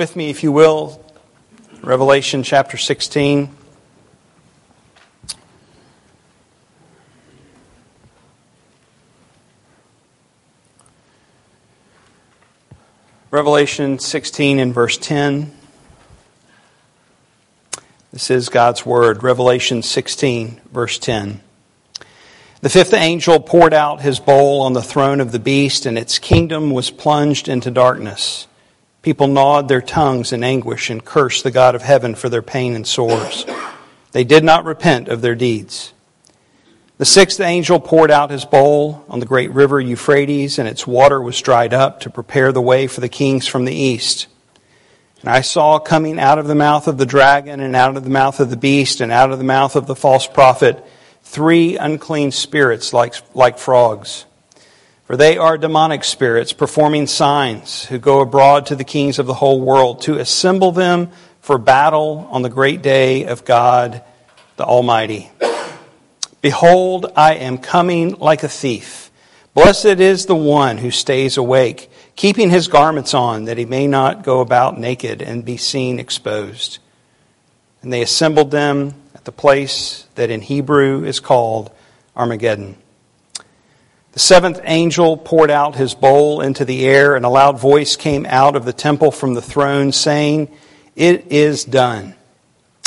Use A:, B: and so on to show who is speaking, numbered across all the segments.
A: with me, if you will, Revelation chapter 16. Revelation 16 and verse 10. This is God's Word. Revelation 16, verse 10. The fifth angel poured out his bowl on the throne of the beast, and its kingdom was plunged into darkness. People gnawed their tongues in anguish and cursed the God of heaven for their pain and sores. They did not repent of their deeds. The sixth angel poured out his bowl on the great river Euphrates, and its water was dried up to prepare the way for the kings from the east. And I saw coming out of the mouth of the dragon, and out of the mouth of the beast, and out of the mouth of the false prophet, three unclean spirits like, like frogs. For they are demonic spirits performing signs who go abroad to the kings of the whole world to assemble them for battle on the great day of God the Almighty. Behold, I am coming like a thief. Blessed is the one who stays awake, keeping his garments on, that he may not go about naked and be seen exposed. And they assembled them at the place that in Hebrew is called Armageddon. The seventh angel poured out his bowl into the air, and a loud voice came out of the temple from the throne, saying, It is done.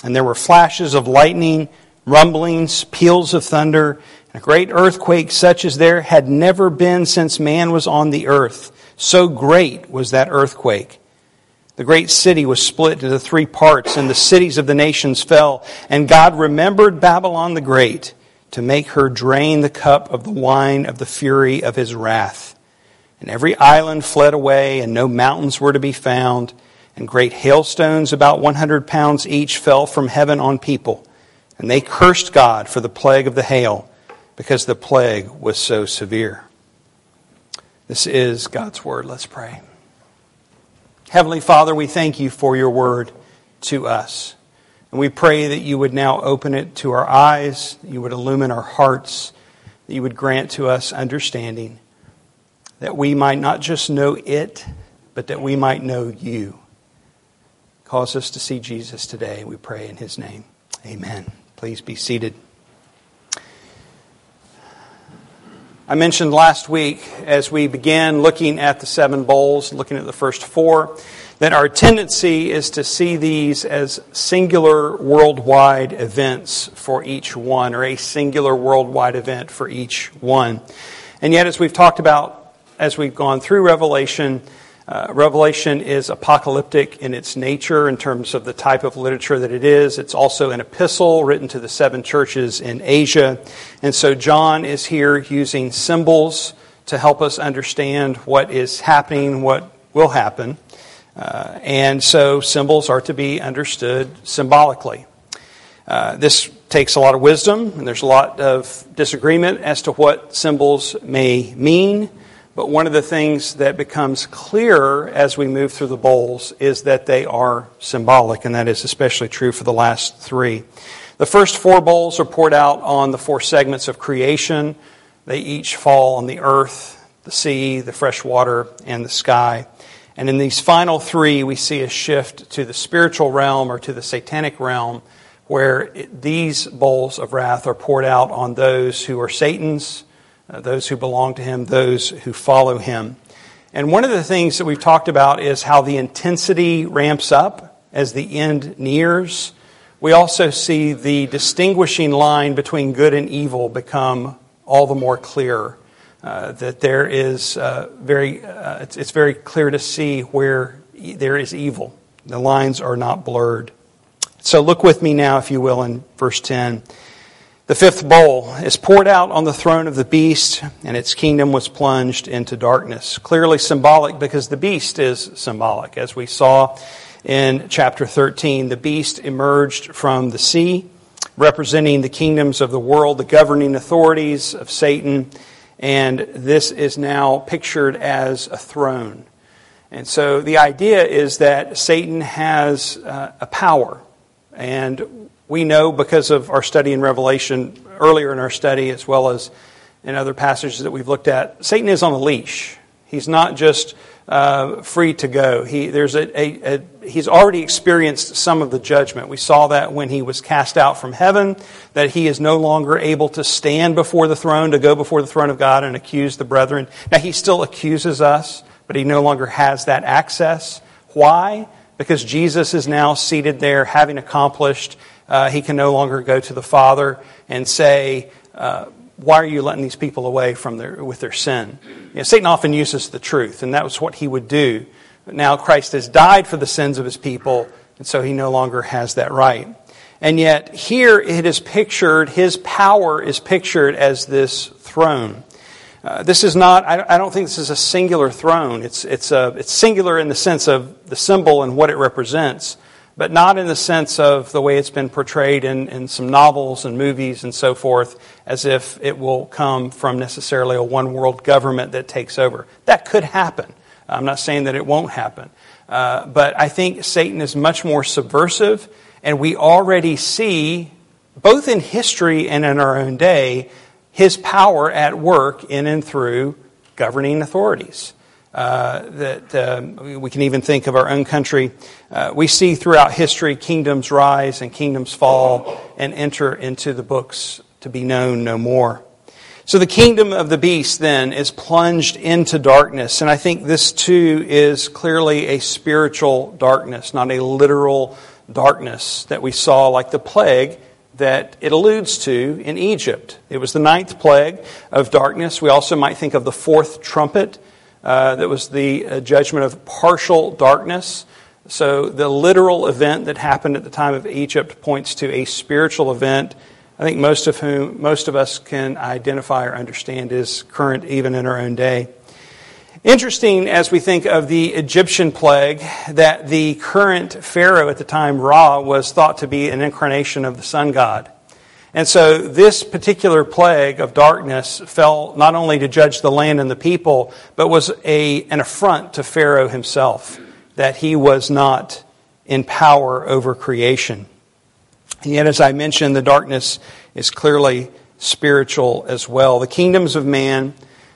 A: And there were flashes of lightning, rumblings, peals of thunder, and a great earthquake such as there had never been since man was on the earth. So great was that earthquake. The great city was split into three parts, and the cities of the nations fell. And God remembered Babylon the Great to make her drain the cup of the wine of the fury of his wrath. And every island fled away, and no mountains were to be found. And great hailstones, about 100 pounds each, fell from heaven on people. And they cursed God for the plague of the hail, because the plague was so severe. This is God's word. Let's pray. Heavenly Father, we thank you for your word to us. And we pray that you would now open it to our eyes, that you would illumine our hearts, that you would grant to us understanding, that we might not just know it, but that we might know you. Cause us to see Jesus today, we pray in his name. Amen. Please be seated. I mentioned last week as we began looking at the seven bowls, looking at the first four, that our tendency is to see these as singular worldwide events for each one, or a singular worldwide event for each one. And yet, as we've talked about as we've gone through Revelation, uh, Revelation is apocalyptic in its nature in terms of the type of literature that it is. It's also an epistle written to the seven churches in Asia. And so John is here using symbols to help us understand what is happening, what will happen. Uh, and so symbols are to be understood symbolically. Uh, this takes a lot of wisdom, and there's a lot of disagreement as to what symbols may mean. But one of the things that becomes clearer as we move through the bowls is that they are symbolic, and that is especially true for the last three. The first four bowls are poured out on the four segments of creation. They each fall on the earth, the sea, the fresh water, and the sky. And in these final three, we see a shift to the spiritual realm or to the satanic realm where these bowls of wrath are poured out on those who are Satan's, uh, those who belong to him, those who follow him. And one of the things that we've talked about is how the intensity ramps up as the end nears. We also see the distinguishing line between good and evil become all the more clear. Uh, that there is uh, very, uh, it's, it's, very clear to see where there is evil. The lines are not blurred. So look with me now, if you will, in verse 10. The fifth bowl is poured out on the throne of the beast, and its kingdom was plunged into darkness. Clearly symbolic because the beast is symbolic. As we saw in chapter 13, the beast emerged from the sea, representing the kingdoms of the world, the governing authorities of Satan and this is now pictured as a throne. And so the idea is that Satan has uh, a power. And we know because of our study in Revelation, earlier in our study, as well as in other passages that we've looked at, Satan is on a leash. He's not just uh, free to go. He, there's a, a, a, he's already experienced some of the judgment. We saw that when he was cast out from heaven, that he is no longer able to stand before the throne, to go before the throne of God and accuse the brethren. Now, he still accuses us, but he no longer has that access. Why? Because Jesus is now seated there, having accomplished. Uh, he can no longer go to the Father and say, uh, why are you letting these people away from their, with their sin? You know, Satan often uses the truth, and that was what he would do. But now Christ has died for the sins of his people, and so he no longer has that right. And yet, here it is pictured, his power is pictured as this throne. Uh, this is not, I, I, don't think this is a singular throne. It's, it's, a, it's singular in the sense of the symbol and what it represents but not in the sense of the way it's been portrayed in, in some novels and movies and so forth, as if it will come from necessarily a one world government that takes over. That could happen. I'm not saying that it won't happen. Uh, but I think Satan is much more subversive, and we already see, both in history and in our own day, his power at work in and through governing authorities. Uh, that um, we can even think of our own country. Uh, we see throughout history kingdoms rise and kingdoms fall and enter into the books to be known no more. So the kingdom of the beast then is plunged into darkness. And I think this too is clearly a spiritual darkness, not a literal darkness that we saw like the plague that it alludes to in Egypt. It was the ninth plague of darkness. We also might think of the fourth trumpet uh, that was the uh, judgment of partial darkness. So the literal event that happened at the time of Egypt points to a spiritual event. I think most of whom most of us can identify or understand is current even in our own day. Interesting as we think of the Egyptian plague that the current Pharaoh at the time, Ra, was thought to be an incarnation of the sun god. And so this particular plague of darkness fell not only to judge the land and the people, but was a, an affront to Pharaoh himself, that he was not in power over creation. And yet, as I mentioned, the darkness is clearly spiritual as well. The kingdoms of man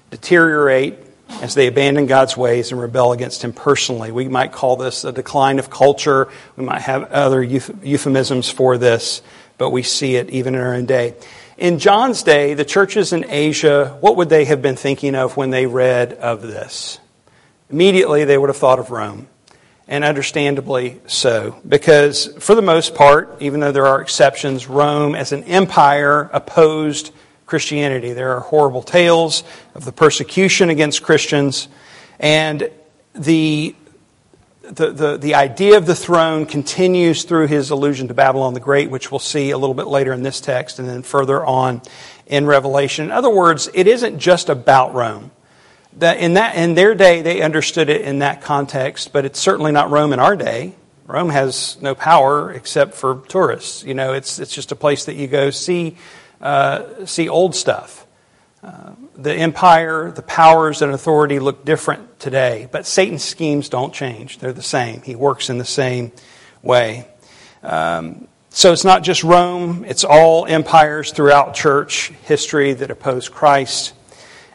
A: deteriorate as they abandon God's ways and rebel against Him personally. We might call this a decline of culture. We might have other euphemisms for this but we see it even in our own day. In John's day, the churches in Asia, what would they have been thinking of when they read of this? Immediately, they would have thought of Rome. And understandably so, because for the most part, even though there are exceptions, Rome as an empire opposed Christianity. There are horrible tales of the persecution against Christians, and the the, the, the idea of the throne continues through his allusion to Babylon the Great, which we'll see a little bit later in this text and then further on in Revelation. In other words, it isn't just about Rome. That in, that, in their day, they understood it in that context, but it's certainly not Rome in our day. Rome has no power except for tourists. You know, it's, it's just a place that you go see, uh, see old stuff. The empire, the powers, and authority look different today, but Satan's schemes don't change. They're the same. He works in the same way. Um, so it's not just Rome, it's all empires throughout church history that oppose Christ.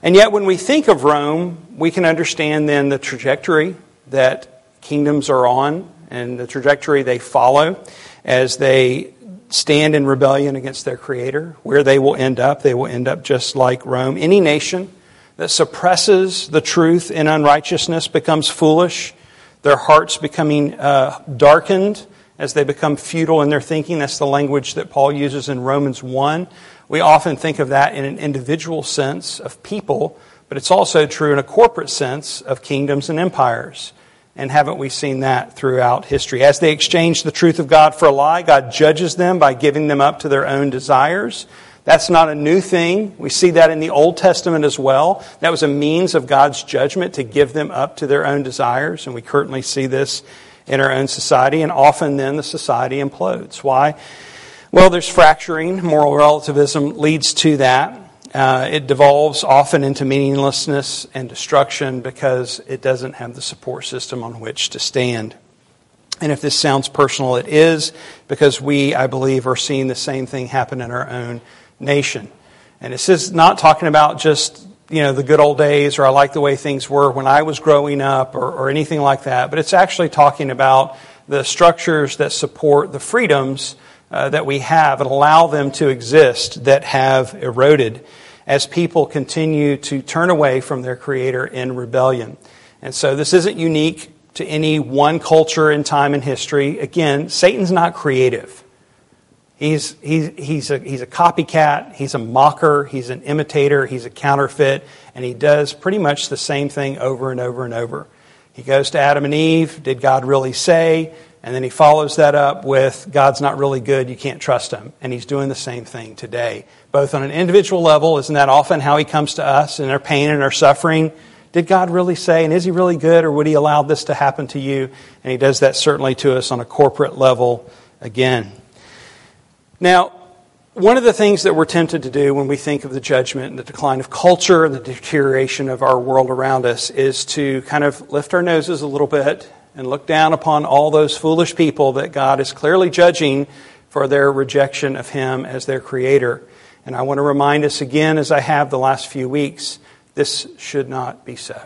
A: And yet, when we think of Rome, we can understand then the trajectory that kingdoms are on and the trajectory they follow as they stand in rebellion against their Creator, where they will end up, they will end up just like Rome. Any nation that suppresses the truth in unrighteousness becomes foolish, their hearts becoming uh, darkened as they become futile in their thinking. That's the language that Paul uses in Romans 1. We often think of that in an individual sense of people, but it's also true in a corporate sense of kingdoms and empires. And haven't we seen that throughout history? As they exchange the truth of God for a lie, God judges them by giving them up to their own desires. That's not a new thing. We see that in the Old Testament as well. That was a means of God's judgment to give them up to their own desires. And we currently see this in our own society. And often then the society implodes. Why? Well, there's fracturing. Moral relativism leads to that. Uh, it devolves often into meaninglessness and destruction because it doesn't have the support system on which to stand. And if this sounds personal, it is because we, I believe, are seeing the same thing happen in our own nation. And this is not talking about just you know, the good old days or I like the way things were when I was growing up or, or anything like that, but it's actually talking about the structures that support the freedoms uh, that we have and allow them to exist that have eroded as people continue to turn away from their Creator in rebellion. And so this isn't unique to any one culture in time and history. Again, Satan's not creative. He's, he's, he's, a, he's a copycat, he's a mocker, he's an imitator, he's a counterfeit, and he does pretty much the same thing over and over and over. He goes to Adam and Eve, did God really say? And then he follows that up with, God's not really good, you can't trust him. And he's doing the same thing today, both on an individual level. Isn't that often how he comes to us in our pain and our suffering? Did God really say, and is he really good, or would he allow this to happen to you? And he does that certainly to us on a corporate level again. Now, one of the things that we're tempted to do when we think of the judgment and the decline of culture and the deterioration of our world around us is to kind of lift our noses a little bit and look down upon all those foolish people that God is clearly judging for their rejection of Him as their Creator. And I want to remind us again, as I have the last few weeks, this should not be so.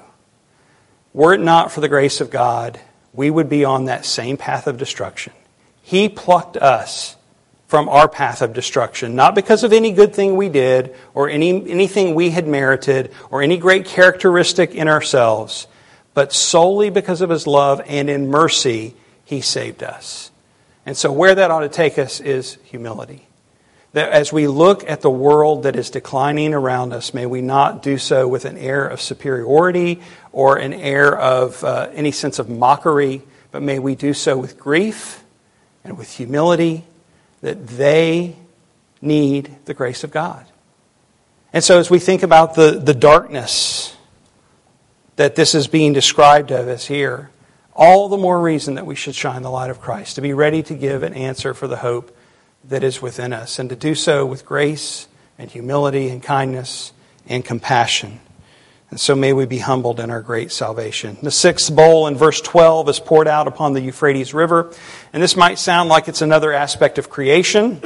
A: Were it not for the grace of God, we would be on that same path of destruction. He plucked us from our path of destruction, not because of any good thing we did or any, anything we had merited or any great characteristic in ourselves, but solely because of his love and in mercy, he saved us. And so, where that ought to take us is humility. That as we look at the world that is declining around us, may we not do so with an air of superiority or an air of uh, any sense of mockery, but may we do so with grief and with humility that they need the grace of God. And so, as we think about the, the darkness that this is being described of us here, all the more reason that we should shine the light of Christ, to be ready to give an answer for the hope that is within us, and to do so with grace and humility and kindness and compassion. And so may we be humbled in our great salvation. The sixth bowl in verse 12 is poured out upon the Euphrates River. And this might sound like it's another aspect of creation,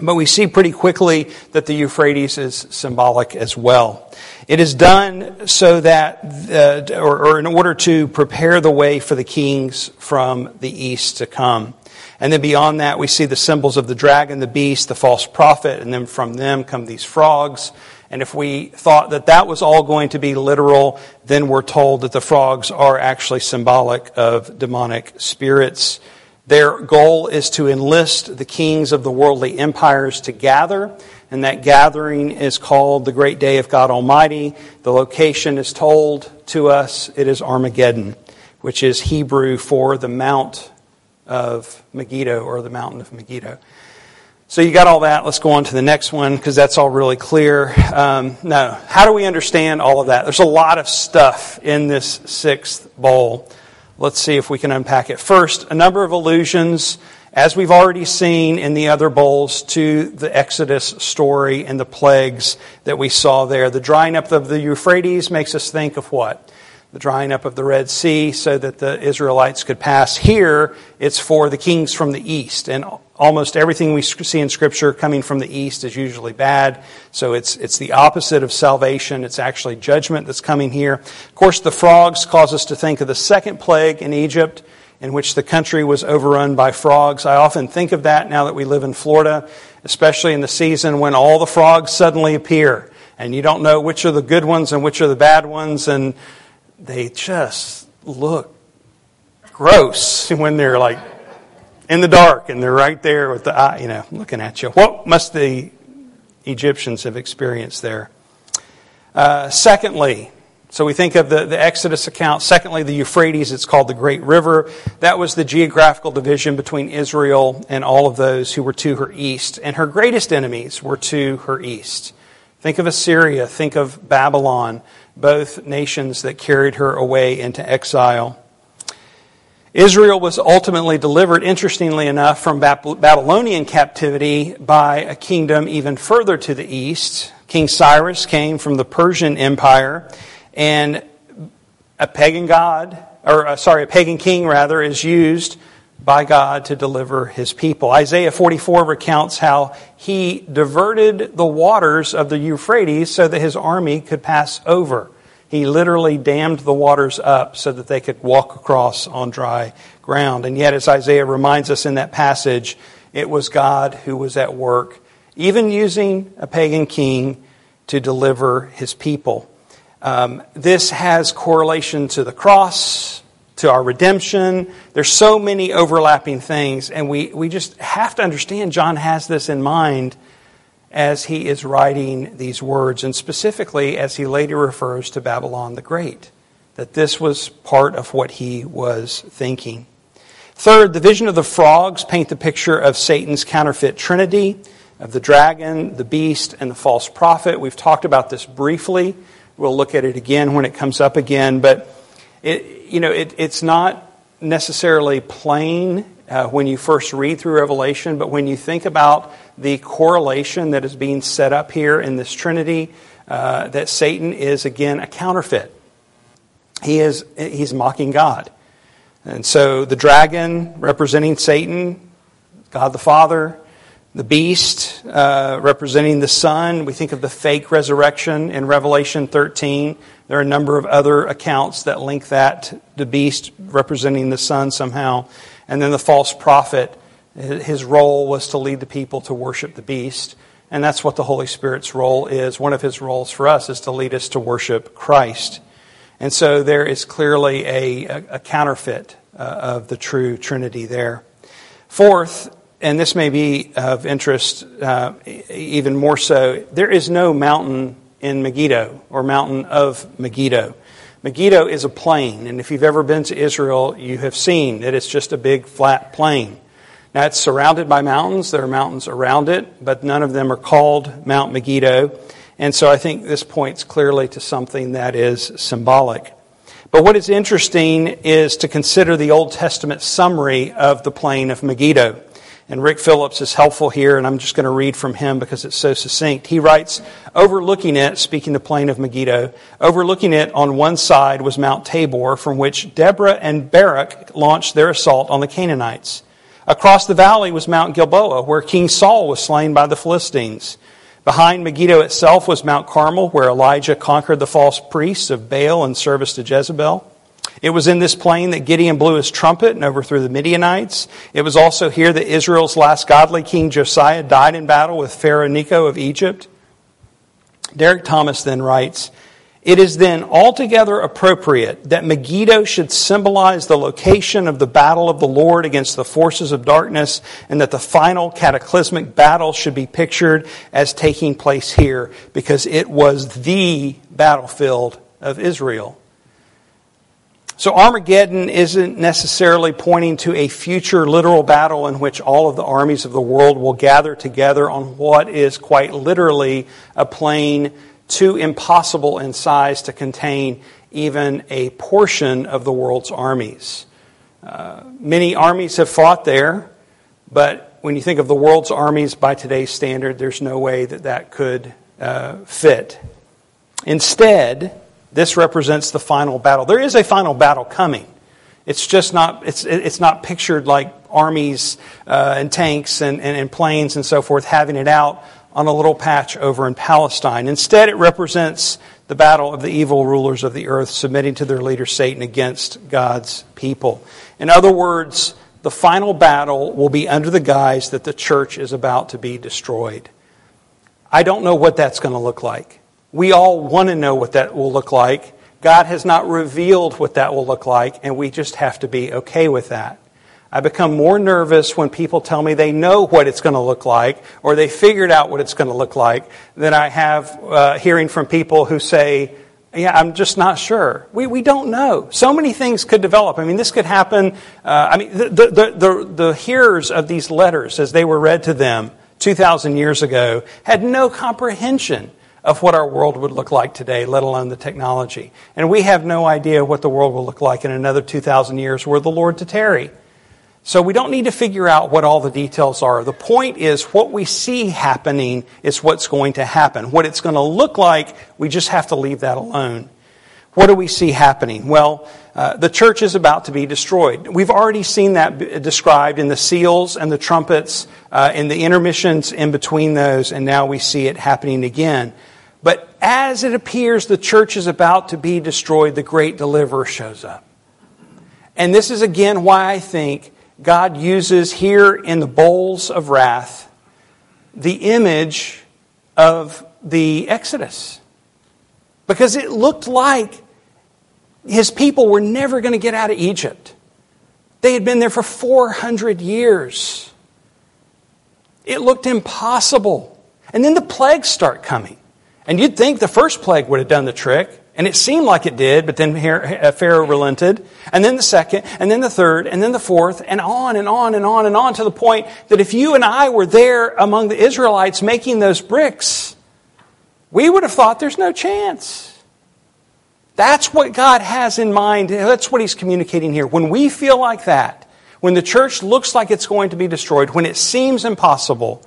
A: but we see pretty quickly that the Euphrates is symbolic as well. It is done so that, uh, or, or in order to prepare the way for the kings from the east to come. And then beyond that, we see the symbols of the dragon, the beast, the false prophet, and then from them come these frogs. And if we thought that that was all going to be literal, then we're told that the frogs are actually symbolic of demonic spirits. Their goal is to enlist the kings of the worldly empires to gather and that gathering is called the Great Day of God Almighty. The location is told to us it is Armageddon, which is Hebrew for the Mount of Megiddo or the Mountain of Megiddo. So you got all that. Let's go on to the next one because that's all really clear. Um, how do we understand all of that? There's a lot of stuff in this sixth bowl. Let's see if we can unpack it. First, a number of allusions as we've already seen in the other bowls, to the Exodus story and the plagues that we saw there. The drying up of the Euphrates makes us think of what? The drying up of the Red Sea so that the Israelites could pass. Here, it's for the kings from the east. And almost everything we see in Scripture coming from the east is usually bad. So it's, it's the opposite of salvation. It's actually judgment that's coming here. Of course, the frogs cause us to think of the second plague in Egypt in which the country was overrun by frogs. I often think of that now that we live in Florida, especially in the season when all the frogs suddenly appear and you don't know which are the good ones and which are the bad ones, and they just look gross when they're like in the dark and they're right there with the eye, you know, looking at you. What must the Egyptians have experienced there? Uh, secondly, so we think of the, the Exodus account. Secondly, the Euphrates, it's called the Great River. That was the geographical division between Israel and all of those who were to her east. And her greatest enemies were to her east. Think of Assyria, think of Babylon, both nations that carried her away into exile. Israel was ultimately delivered, interestingly enough, from Babylonian captivity by a kingdom even further to the east. King Cyrus came from the Persian Empire and a pagan god, or uh, sorry, a pagan king rather, is used by God to deliver his people. Isaiah 44 recounts how he diverted the waters of the Euphrates so that his army could pass over. He literally dammed the waters up so that they could walk across on dry ground. And yet, as Isaiah reminds us in that passage, it was God who was at work, even using a pagan king to deliver his people. Um, this has correlation to the cross, to our redemption. There's so many overlapping things, and we, we just have to understand John has this in mind as he is writing these words, and specifically as he later refers to Babylon the Great, that this was part of what he was thinking. Third, the vision of the frogs paint the picture of Satan's counterfeit trinity, of the dragon, the beast, and the false prophet. We've talked about this briefly. We'll look at it again when it comes up again, but it, you know, it, it's not necessarily plain uh, when you first read through Revelation, but when you think about the correlation that is being set up here in this Trinity, uh, that Satan is again a counterfeit. He is he's mocking God, and so the dragon representing Satan, God the Father, the beast uh, representing the Son. We think of the fake resurrection in Revelation 13. There are a number of other accounts that link that, the beast representing the Son somehow. And then the false prophet, his role was to lead the people to worship the beast. And that's what the Holy Spirit's role is. One of his roles for us is to lead us to worship Christ. And so there is clearly a, a, a counterfeit uh, of the true Trinity there. Fourth, and this may be of interest uh, even more so, there is no mountain in Megiddo or mountain of Megiddo. Megiddo is a plain, and if you've ever been to Israel, you have seen that it's just a big flat plain. Now it's surrounded by mountains. There are mountains around it, but none of them are called Mount Megiddo. And so I think this points clearly to something that is symbolic. But what is interesting is to consider the Old Testament summary of the plain of Megiddo. And Rick Phillips is helpful here, and I'm just going to read from him because it's so succinct. He writes, overlooking it, speaking the plain of Megiddo, overlooking it on one side was Mount Tabor, from which Deborah and Barak launched their assault on the Canaanites. Across the valley was Mount Gilboa, where King Saul was slain by the Philistines. Behind Megiddo itself was Mount Carmel, where Elijah conquered the false priests of Baal in service to Jezebel. It was in this plain that Gideon blew his trumpet and overthrew the Midianites. It was also here that Israel's last godly king Josiah died in battle with Pharaoh Necho of Egypt. Derek Thomas then writes, it is then altogether appropriate that Megiddo should symbolize the location of the battle of the Lord against the forces of darkness, and that the final cataclysmic battle should be pictured as taking place here, because it was the battlefield of Israel. So Armageddon isn't necessarily pointing to a future literal battle in which all of the armies of the world will gather together on what is quite literally a plain too impossible in size to contain even a portion of the world's armies. Uh, many armies have fought there, but when you think of the world's armies by today's standard, there's no way that that could uh, fit. Instead, this represents the final battle. There is a final battle coming. It's just not, it's, it's not pictured like armies uh, and tanks and, and, and planes and so forth having it out on a little patch over in Palestine. Instead, it represents the battle of the evil rulers of the earth submitting to their leader Satan against God's people. In other words, the final battle will be under the guise that the church is about to be destroyed. I don't know what that's going to look like. We all want to know what that will look like. God has not revealed what that will look like, and we just have to be okay with that. I become more nervous when people tell me they know what it's going to look like or they figured out what it's going to look like than I have uh, hearing from people who say, yeah, I'm just not sure. We, we don't know. So many things could develop. I mean, this could happen. Uh, I mean, the, the, the, the hearers of these letters, as they were read to them 2,000 years ago, had no comprehension of what our world would look like today, let alone the technology. And we have no idea what the world will look like in another 2,000 years were the Lord to tarry. So we don't need to figure out what all the details are. The point is what we see happening is what's going to happen. What it's going to look like, we just have to leave that alone. What do we see happening? Well, uh, the church is about to be destroyed. We've already seen that described in the seals and the trumpets, uh, in the intermissions in between those, and now we see it happening again. But as it appears the church is about to be destroyed, the great deliverer shows up. And this is again why I think God uses here in the bowls of wrath the image of the Exodus. Because it looked like his people were never going to get out of Egypt. They had been there for 400 years. It looked impossible. And then the plagues start coming. And you'd think the first plague would have done the trick. And it seemed like it did, but then uh, Pharaoh relented. And then the second, and then the third, and then the fourth, and on and on and on and on to the point that if you and I were there among the Israelites making those bricks, we would have thought there's no chance. That's what God has in mind. That's what He's communicating here. When we feel like that, when the church looks like it's going to be destroyed, when it seems impossible,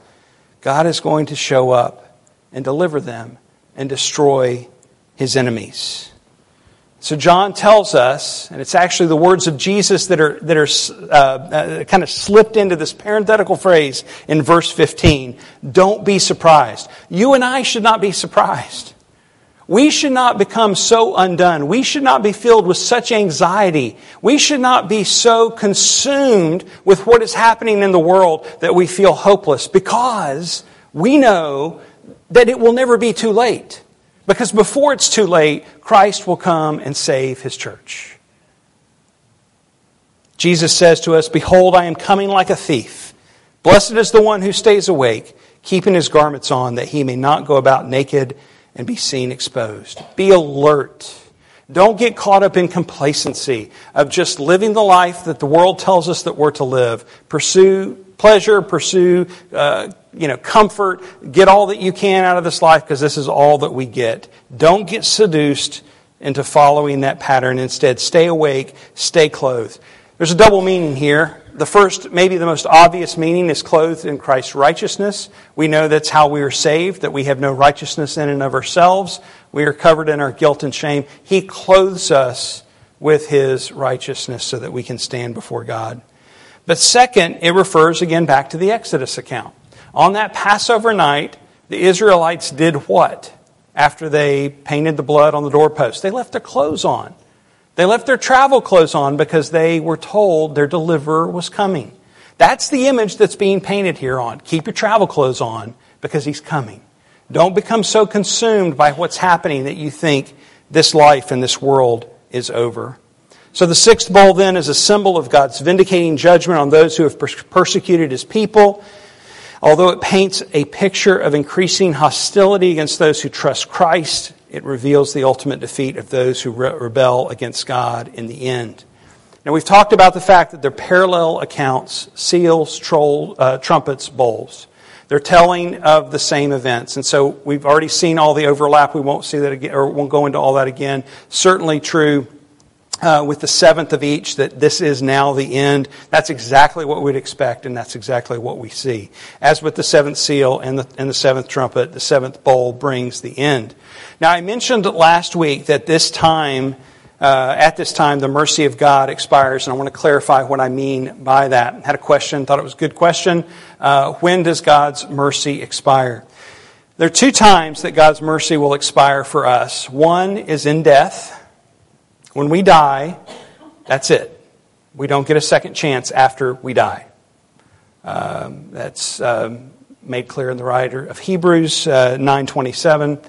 A: God is going to show up and deliver them and destroy his enemies. So John tells us, and it's actually the words of Jesus that are, that are uh, uh, kind of slipped into this parenthetical phrase in verse 15. Don't be surprised. You and I should not be surprised. We should not become so undone. We should not be filled with such anxiety. We should not be so consumed with what is happening in the world that we feel hopeless because we know that it will never be too late. Because before it's too late, Christ will come and save his church. Jesus says to us, Behold, I am coming like a thief. Blessed is the one who stays awake, keeping his garments on, that he may not go about naked and be seen exposed. Be alert. Don't get caught up in complacency of just living the life that the world tells us that we're to live. Pursue pleasure, pursue uh, you know, comfort, get all that you can out of this life because this is all that we get. Don't get seduced into following that pattern. Instead, stay awake, stay clothed. There's a double meaning here. The first, maybe the most obvious meaning, is clothed in Christ's righteousness. We know that's how we are saved, that we have no righteousness in and of ourselves. We are covered in our guilt and shame. He clothes us with his righteousness so that we can stand before God. But second, it refers again back to the Exodus account. On that Passover night, the Israelites did what? After they painted the blood on the doorpost, they left their clothes on. They left their travel clothes on because they were told their deliverer was coming. That's the image that's being painted here on. Keep your travel clothes on because he's coming. Don't become so consumed by what's happening that you think this life and this world is over. So the sixth bowl then is a symbol of God's vindicating judgment on those who have persecuted his people Although it paints a picture of increasing hostility against those who trust Christ, it reveals the ultimate defeat of those who rebel against God in the end. Now, we've talked about the fact that they're parallel accounts seals, troll, uh, trumpets, bowls. They're telling of the same events. And so we've already seen all the overlap. We won't see that again, or won't go into all that again. Certainly true uh, with the seventh of each that this is now the end. That's exactly what we'd expect, and that's exactly what we see. As with the seventh seal and the, and the seventh trumpet, the seventh bowl brings the end. Now, I mentioned last week that this time, uh, at this time, the mercy of God expires, and I want to clarify what I mean by that. I had a question, thought it was a good question. Uh, when does God's mercy expire? There are two times that God's mercy will expire for us. One is in death when we die, that's it. We don't get a second chance after we die. Um, that's um, made clear in the writer of Hebrews uh, 9:27.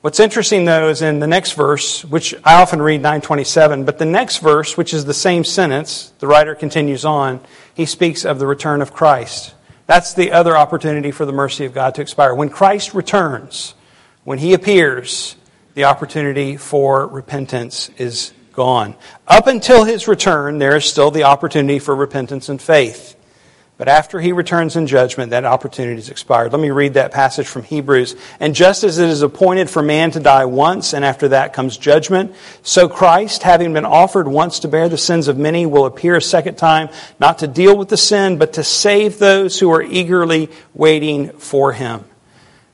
A: What's interesting though is in the next verse, which I often read 927, but the next verse, which is the same sentence, the writer continues on, he speaks of the return of Christ. That's the other opportunity for the mercy of God to expire. When Christ returns, when he appears, the opportunity for repentance is gone. Up until his return, there is still the opportunity for repentance and faith. But after he returns in judgment, that opportunity is expired. Let me read that passage from Hebrews. And just as it is appointed for man to die once, and after that comes judgment, so Christ, having been offered once to bear the sins of many, will appear a second time, not to deal with the sin, but to save those who are eagerly waiting for him.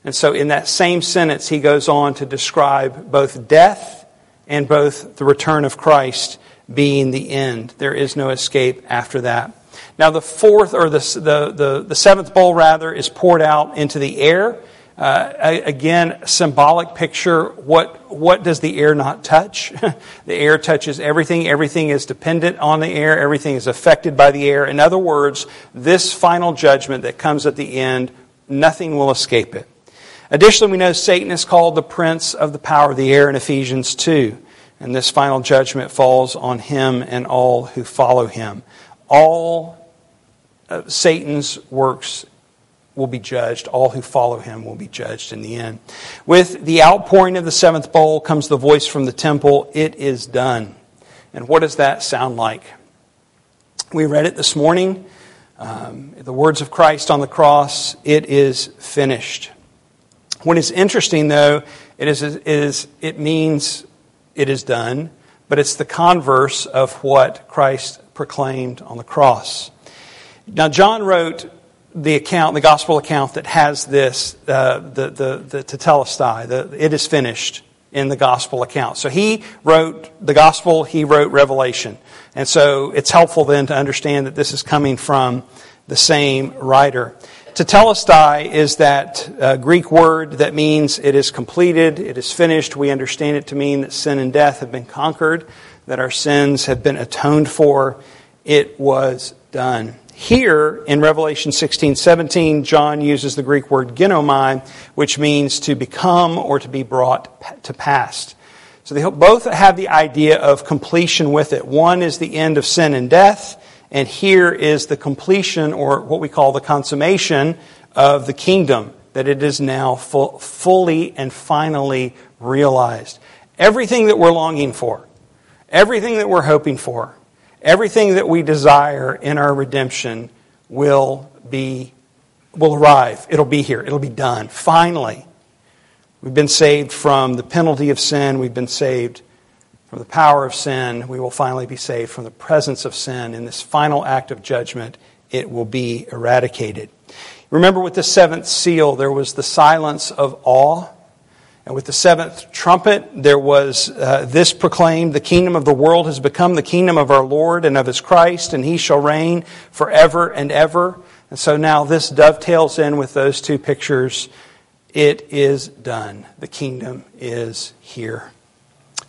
A: And so in that same sentence, he goes on to describe both death and both the return of Christ being the end. There is no escape after that. Now, the fourth, or the, the, the, the seventh bowl, rather, is poured out into the air. Uh, again, symbolic picture. What, what does the air not touch? the air touches everything. Everything is dependent on the air. Everything is affected by the air. In other words, this final judgment that comes at the end, nothing will escape it. Additionally, we know Satan is called the prince of the power of the air in Ephesians 2. And this final judgment falls on him and all who follow him. All Satan's works will be judged. All who follow him will be judged in the end. With the outpouring of the seventh bowl comes the voice from the temple, It is done. And what does that sound like? We read it this morning. Um, the words of Christ on the cross, It is finished. What is interesting, though, it, is, it, is, it means it is done, but it's the converse of what Christ proclaimed on the cross. Now, John wrote the account, the gospel account that has this, uh, the, the, the tetelestai, the it is finished in the gospel account. So he wrote the gospel, he wrote Revelation. And so it's helpful then to understand that this is coming from the same writer. Tetelestai is that uh, Greek word that means it is completed, it is finished. We understand it to mean that sin and death have been conquered, that our sins have been atoned for. It was done. Here in Revelation 16 17, John uses the Greek word ginomai, which means to become or to be brought to pass. So they both have the idea of completion with it. One is the end of sin and death, and here is the completion or what we call the consummation of the kingdom, that it is now full, fully and finally realized. Everything that we're longing for, everything that we're hoping for, Everything that we desire in our redemption will be will arrive. It'll be here. It'll be done. Finally. We've been saved from the penalty of sin. We've been saved from the power of sin. We will finally be saved from the presence of sin. In this final act of judgment, it will be eradicated. Remember, with the seventh seal, there was the silence of awe and with the seventh trumpet, there was uh, this proclaimed The kingdom of the world has become the kingdom of our Lord and of his Christ, and he shall reign forever and ever. And so now this dovetails in with those two pictures. It is done. The kingdom is here.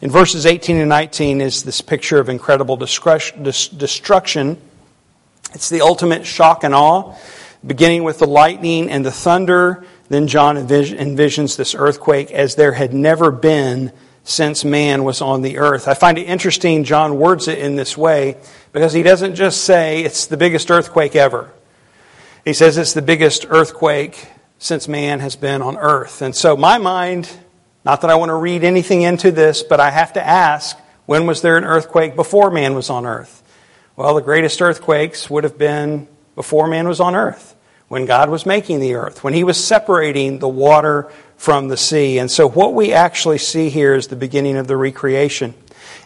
A: In verses 18 and 19 is this picture of incredible destruction. It's the ultimate shock and awe, beginning with the lightning and the thunder then John envisions this earthquake as there had never been since man was on the earth. I find it interesting John words it in this way because he doesn't just say it's the biggest earthquake ever. He says it's the biggest earthquake since man has been on earth. And so my mind, not that I want to read anything into this, but I have to ask, when was there an earthquake before man was on earth? Well, the greatest earthquakes would have been before man was on earth when God was making the earth, when He was separating the water from the sea. And so, what we actually see here is the beginning of the recreation.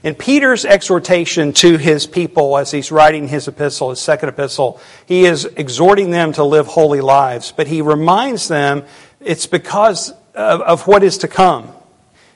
A: In Peter's exhortation to his people as he's writing his epistle, his second epistle, he is exhorting them to live holy lives, but he reminds them it's because of, of what is to come.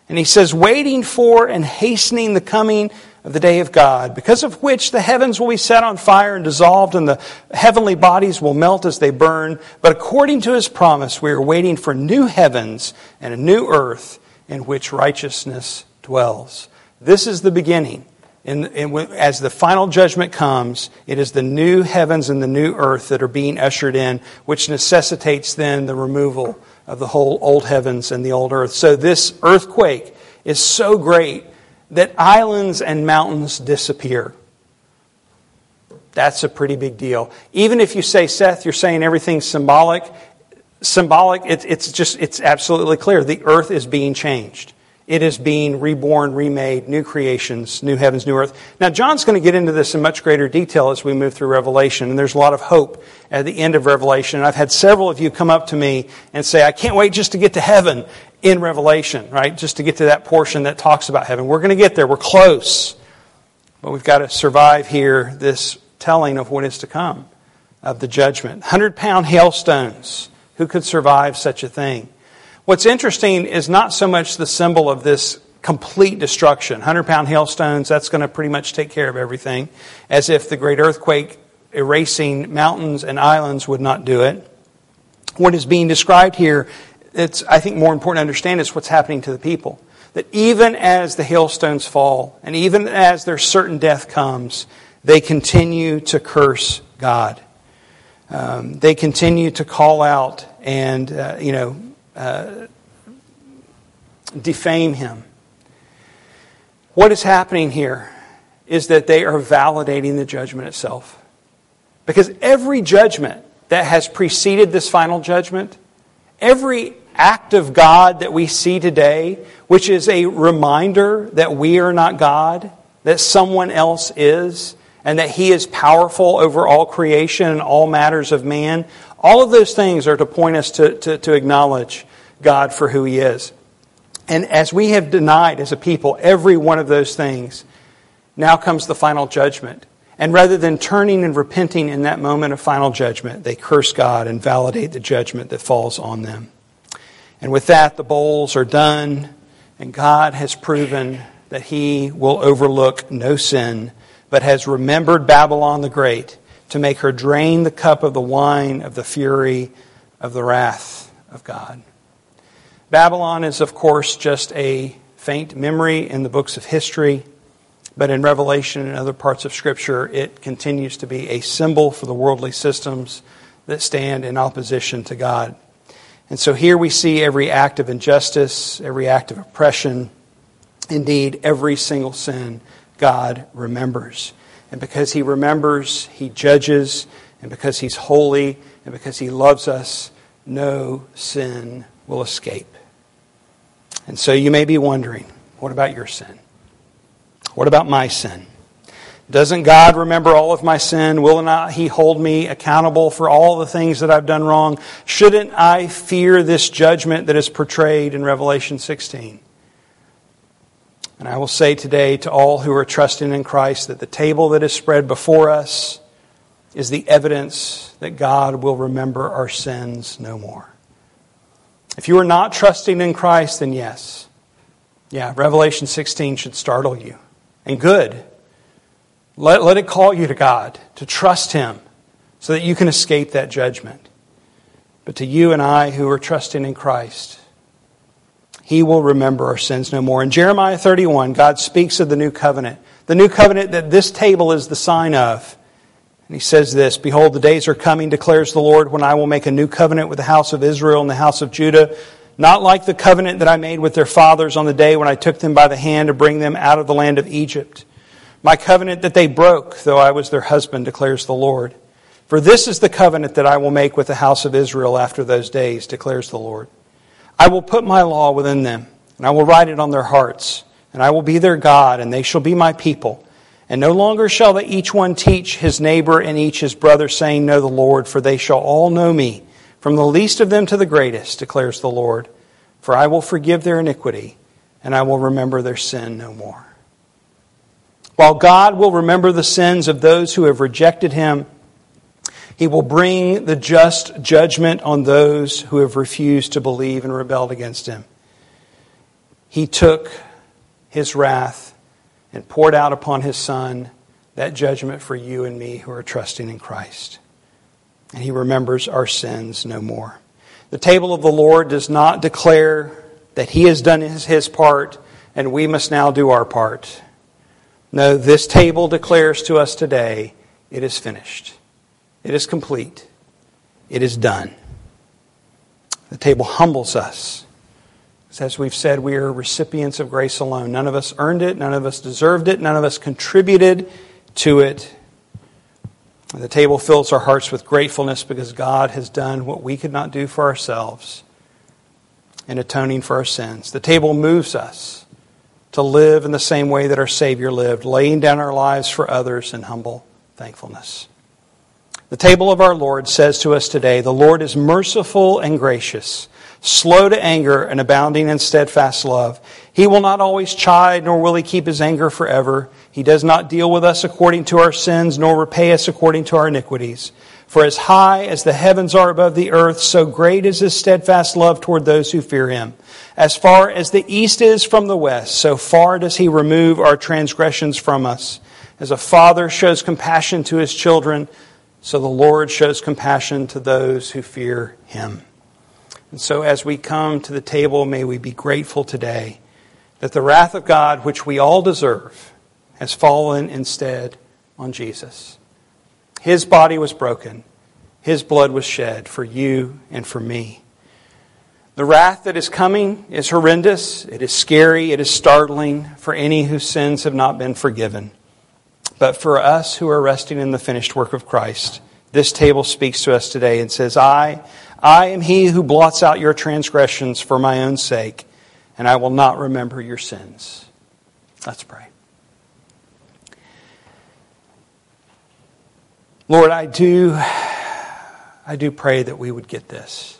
A: And he says, waiting for and hastening the coming of the day of God, because of which the heavens will be set on fire and dissolved, and the heavenly bodies will melt as they burn. But according to his promise, we are waiting for new heavens and a new earth in which righteousness dwells. This is the beginning. In, in, as the final judgment comes, it is the new heavens and the new earth that are being ushered in, which necessitates then the removal of the whole old heavens and the old earth. So this earthquake is so great that islands and mountains disappear. That's a pretty big deal. Even if you say, Seth, you're saying everything's symbolic, symbolic, it, it's just, it's absolutely clear. The earth is being changed. It is being reborn, remade, new creations, new heavens, new earth. Now, John's going to get into this in much greater detail as we move through Revelation, and there's a lot of hope at the end of Revelation. And I've had several of you come up to me and say, I can't wait just to get to heaven in Revelation, right? Just to get to that portion that talks about heaven. We're going to get there. We're close. But we've got to survive here this telling of what is to come, of the judgment. 100 pound hailstones. Who could survive such a thing? What's interesting is not so much the symbol of this complete destruction. 100 pound hailstones, that's going to pretty much take care of everything, as if the great earthquake erasing mountains and islands would not do it. What is being described here, it's, I think, more important to understand is what's happening to the people. That even as the hailstones fall, and even as their certain death comes, they continue to curse God. Um, they continue to call out and, uh, you know, uh, defame him. What is happening here is that they are validating the judgment itself. Because every judgment that has preceded this final judgment, every act of God that we see today, which is a reminder that we are not God, that someone else is, and that He is powerful over all creation and all matters of man, all of those things are to point us to, to, to acknowledge God for who He is. And as we have denied as a people every one of those things, now comes the final judgment. And rather than turning and repenting in that moment of final judgment, they curse God and validate the judgment that falls on them. And with that, the bowls are done, and God has proven that He will overlook no sin, but has remembered Babylon the Great to make her drain the cup of the wine of the fury of the wrath of God. Babylon is, of course, just a faint memory in the books of history, but in Revelation and other parts of Scripture, it continues to be a symbol for the worldly systems that stand in opposition to God. And so here we see every act of injustice, every act of oppression, indeed, every single sin God remembers. And because He remembers, He judges, and because He's holy, and because He loves us, no sin will escape. And so you may be wondering what about your sin? What about my sin? Doesn't God remember all of my sin? Will not He hold me accountable for all the things that I've done wrong? Shouldn't I fear this judgment that is portrayed in Revelation 16? And I will say today to all who are trusting in Christ that the table that is spread before us is the evidence that God will remember our sins no more. If you are not trusting in Christ, then yes. Yeah, Revelation 16 should startle you. And good. Let, let it call you to God, to trust Him, so that you can escape that judgment. But to you and I who are trusting in Christ, He will remember our sins no more. In Jeremiah 31, God speaks of the new covenant, the new covenant that this table is the sign of. And he says this Behold, the days are coming, declares the Lord, when I will make a new covenant with the house of Israel and the house of Judah, not like the covenant that I made with their fathers on the day when I took them by the hand to bring them out of the land of Egypt. My covenant that they broke, though I was their husband, declares the Lord. For this is the covenant that I will make with the house of Israel after those days, declares the Lord. I will put my law within them, and I will write it on their hearts, and I will be their God, and they shall be my people. And no longer shall they each one teach his neighbor and each his brother, saying, Know the Lord, for they shall all know me, from the least of them to the greatest, declares the Lord. For I will forgive their iniquity, and I will remember their sin no more. While God will remember the sins of those who have rejected him, he will bring the just judgment on those who have refused to believe and rebelled against him. He took his wrath and poured out upon his Son that judgment for you and me who are trusting in Christ. And he remembers our sins no more. The table of the Lord does not declare that he has done his, his part and we must now do our part. No, this table declares to us today it is finished, it is complete, it is done. The table humbles us as we've said, we are recipients of grace alone. None of us earned it, none of us deserved it, none of us contributed to it. The table fills our hearts with gratefulness because God has done what we could not do for ourselves in atoning for our sins. The table moves us to live in the same way that our Savior lived, laying down our lives for others in humble thankfulness. The table of our Lord says to us today the Lord is merciful and gracious slow to anger, and abounding in steadfast love. He will not always chide, nor will he keep his anger forever. He does not deal with us according to our sins, nor repay us according to our iniquities. For as high as the heavens are above the earth, so great is his steadfast love toward those who fear him. As far as the east is from the west, so far does he remove our transgressions from us. As a father shows compassion to his children, so the Lord shows compassion to those who fear him. And so as we come to the table, may we be grateful today that the wrath of God, which we all deserve, has fallen instead on Jesus. His body was broken, His blood was shed for you and for me. The wrath that is coming is horrendous, it is scary, it is startling for any whose sins have not been forgiven. But for us who are resting in the finished work of Christ, this table speaks to us today and says, I, I am he who blots out your transgressions for my own sake, and I will not remember your sins. Let's pray. Lord, I do, I do pray that we would get this.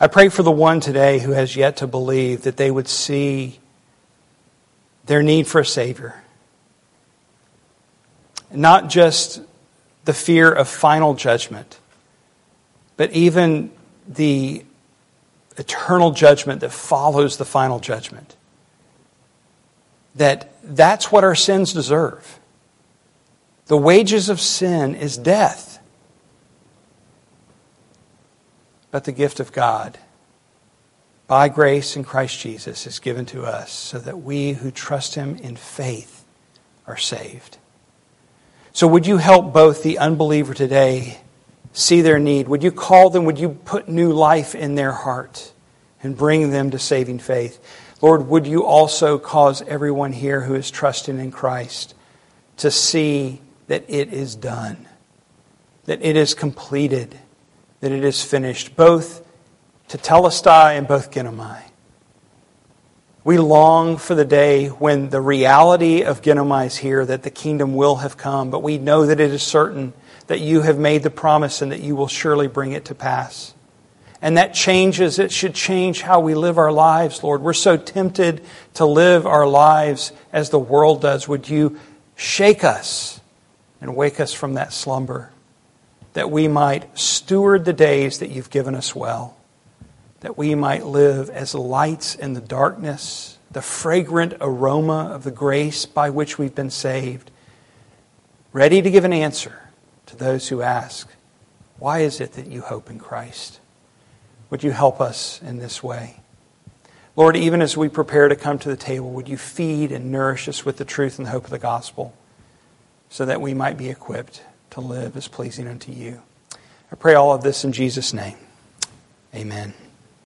A: I pray for the one today who has yet to believe that they would see their need for a Savior. Not just the fear of final judgment, but even the eternal judgment that follows the final judgment. That that's what our sins deserve. The wages of sin is death. But the gift of God, by grace in Christ Jesus, is given to us so that we who trust Him in faith are saved. So, would you help both the unbeliever today see their need? Would you call them? Would you put new life in their heart and bring them to saving faith? Lord, would you also cause everyone here who is trusting in Christ to see that it is done, that it is completed, that it is finished, both tetelestai and both ginomai. We long for the day when the reality of ginomai is here, that the kingdom will have come, but we know that it is certain that you have made the promise and that you will surely bring it to pass. And that changes, it should change how we live our lives, Lord. We're so tempted to live our lives as the world does. Would you shake us and wake us from that slumber, that we might steward the days that you've given us well, that we might live as lights in the darkness, the fragrant aroma of the grace by which we've been saved, ready to give an answer to those who ask, Why is it that you hope in Christ? Would you help us in this way? Lord, even as we prepare to come to the table, would you feed and nourish us with the truth and the hope of the gospel? so that we might be equipped to live as pleasing unto you. I pray all of this in Jesus' name. Amen.